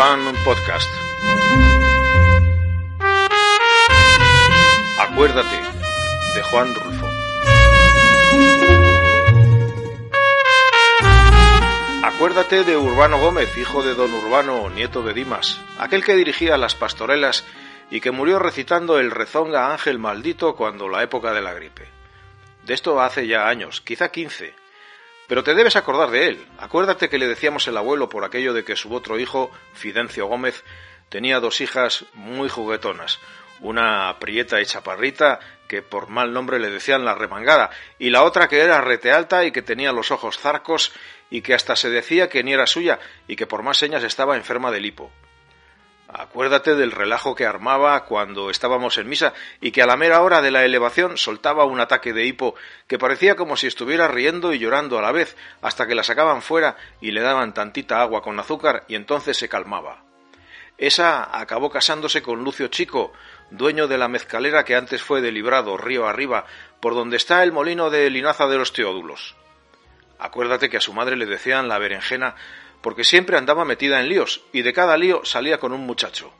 Fan Podcast. Acuérdate de Juan Rulfo. Acuérdate de Urbano Gómez, hijo de don Urbano, nieto de Dimas, aquel que dirigía las pastorelas y que murió recitando el rezonga Ángel Maldito cuando la época de la gripe. De esto hace ya años, quizá quince. Pero te debes acordar de él. Acuérdate que le decíamos el abuelo por aquello de que su otro hijo, Fidencio Gómez, tenía dos hijas muy juguetonas, una prieta y chaparrita, que por mal nombre le decían la remangada, y la otra que era rete alta y que tenía los ojos zarcos y que hasta se decía que ni era suya y que por más señas estaba enferma de lipo. Acuérdate del relajo que armaba cuando estábamos en misa y que a la mera hora de la elevación soltaba un ataque de hipo que parecía como si estuviera riendo y llorando a la vez, hasta que la sacaban fuera y le daban tantita agua con azúcar y entonces se calmaba. Esa acabó casándose con Lucio Chico, dueño de la mezcalera que antes fue de Librado, río arriba, por donde está el molino de Linaza de los Teódulos. Acuérdate que a su madre le decían la berenjena porque siempre andaba metida en líos y de cada lío salía con un muchacho.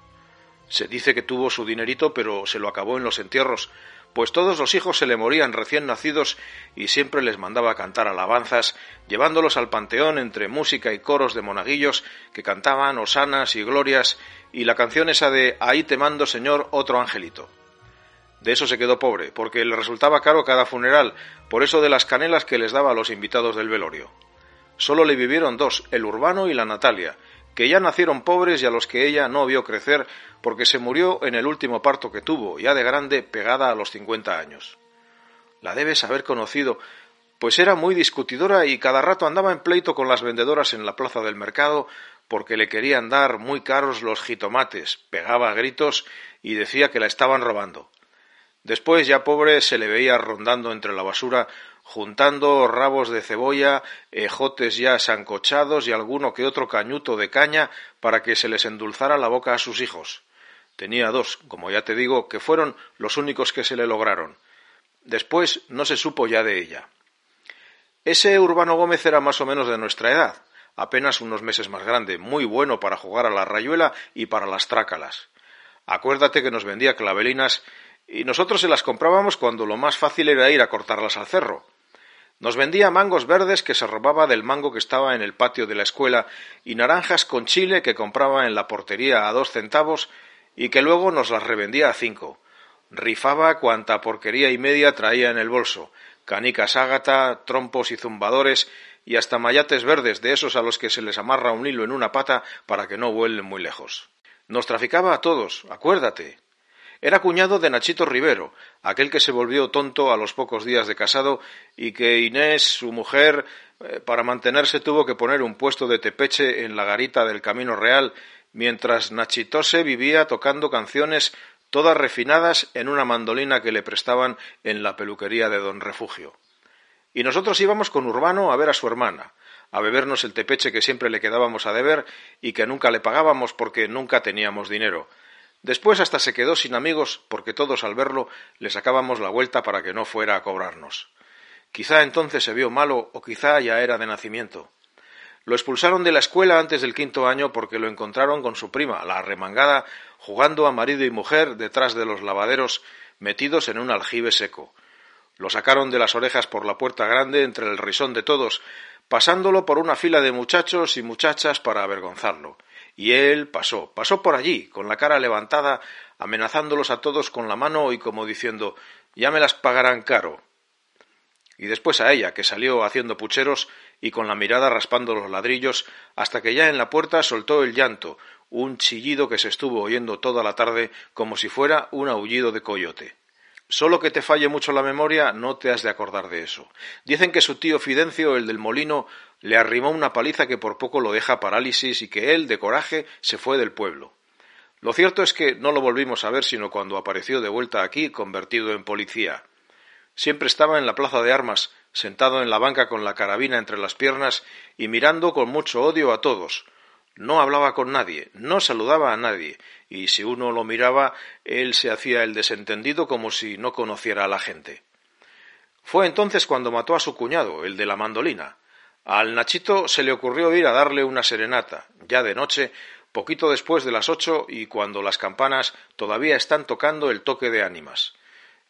Se dice que tuvo su dinerito, pero se lo acabó en los entierros, pues todos los hijos se le morían recién nacidos y siempre les mandaba cantar alabanzas, llevándolos al panteón entre música y coros de monaguillos que cantaban osanas y glorias y la canción esa de Ahí te mando, Señor, otro angelito. De eso se quedó pobre, porque le resultaba caro cada funeral, por eso de las canelas que les daba a los invitados del velorio. Solo le vivieron dos, el Urbano y la Natalia, que ya nacieron pobres y a los que ella no vio crecer porque se murió en el último parto que tuvo, ya de grande, pegada a los cincuenta años. La debes haber conocido, pues era muy discutidora y cada rato andaba en pleito con las vendedoras en la plaza del mercado porque le querían dar muy caros los jitomates, pegaba gritos y decía que la estaban robando. Después, ya pobre, se le veía rondando entre la basura juntando rabos de cebolla, ejotes ya sancochados y alguno que otro cañuto de caña para que se les endulzara la boca a sus hijos. Tenía dos, como ya te digo, que fueron los únicos que se le lograron. Después no se supo ya de ella. Ese Urbano Gómez era más o menos de nuestra edad, apenas unos meses más grande, muy bueno para jugar a la rayuela y para las trácalas. Acuérdate que nos vendía clavelinas y nosotros se las comprábamos cuando lo más fácil era ir a cortarlas al cerro. Nos vendía mangos verdes que se robaba del mango que estaba en el patio de la escuela y naranjas con chile que compraba en la portería a dos centavos y que luego nos las revendía a cinco. Rifaba cuanta porquería y media traía en el bolso, canicas ágata, trompos y zumbadores y hasta mayates verdes de esos a los que se les amarra un hilo en una pata para que no vuelen muy lejos. Nos traficaba a todos, acuérdate, era cuñado de Nachito Rivero, aquel que se volvió tonto a los pocos días de casado y que Inés, su mujer, eh, para mantenerse tuvo que poner un puesto de tepeche en la garita del Camino Real, mientras Nachitose vivía tocando canciones todas refinadas en una mandolina que le prestaban en la peluquería de don Refugio. Y nosotros íbamos con Urbano a ver a su hermana, a bebernos el tepeche que siempre le quedábamos a deber y que nunca le pagábamos porque nunca teníamos dinero, Después hasta se quedó sin amigos porque todos al verlo le sacábamos la vuelta para que no fuera a cobrarnos. Quizá entonces se vio malo o quizá ya era de nacimiento. Lo expulsaron de la escuela antes del quinto año porque lo encontraron con su prima, la arremangada, jugando a marido y mujer detrás de los lavaderos, metidos en un aljibe seco. Lo sacaron de las orejas por la puerta grande entre el risón de todos, pasándolo por una fila de muchachos y muchachas para avergonzarlo. Y él pasó, pasó por allí, con la cara levantada, amenazándolos a todos con la mano y como diciendo ya me las pagarán caro. Y después a ella, que salió haciendo pucheros y con la mirada raspando los ladrillos, hasta que ya en la puerta soltó el llanto, un chillido que se estuvo oyendo toda la tarde como si fuera un aullido de coyote. Solo que te falle mucho la memoria, no te has de acordar de eso. Dicen que su tío Fidencio, el del molino, le arrimó una paliza que por poco lo deja parálisis y que él, de coraje, se fue del pueblo. Lo cierto es que no lo volvimos a ver sino cuando apareció de vuelta aquí convertido en policía. Siempre estaba en la plaza de armas, sentado en la banca con la carabina entre las piernas y mirando con mucho odio a todos, no hablaba con nadie, no saludaba a nadie, y si uno lo miraba, él se hacía el desentendido como si no conociera a la gente. Fue entonces cuando mató a su cuñado, el de la mandolina. Al Nachito se le ocurrió ir a darle una serenata, ya de noche, poquito después de las ocho y cuando las campanas todavía están tocando el toque de ánimas.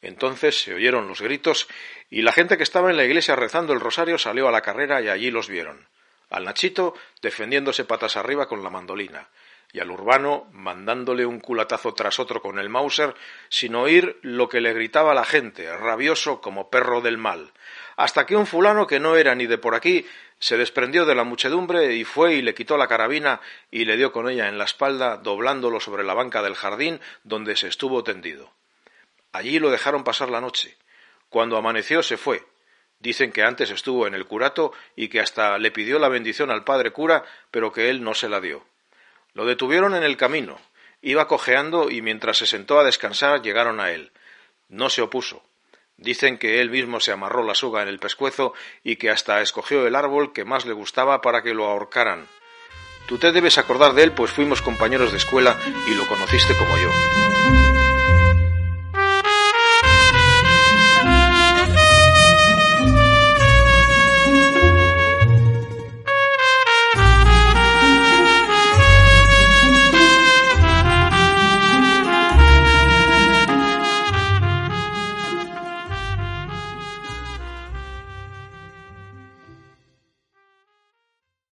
Entonces se oyeron los gritos y la gente que estaba en la iglesia rezando el rosario salió a la carrera y allí los vieron. Al Nachito defendiéndose patas arriba con la mandolina y al urbano mandándole un culatazo tras otro con el Mauser sin oír lo que le gritaba la gente, rabioso como perro del mal, hasta que un fulano que no era ni de por aquí se desprendió de la muchedumbre y fue y le quitó la carabina y le dio con ella en la espalda, doblándolo sobre la banca del jardín donde se estuvo tendido. Allí lo dejaron pasar la noche. Cuando amaneció se fue. Dicen que antes estuvo en el curato y que hasta le pidió la bendición al padre cura, pero que él no se la dio. Lo detuvieron en el camino. Iba cojeando y mientras se sentó a descansar llegaron a él. No se opuso. Dicen que él mismo se amarró la soga en el pescuezo y que hasta escogió el árbol que más le gustaba para que lo ahorcaran. Tú te debes acordar de él, pues fuimos compañeros de escuela y lo conociste como yo.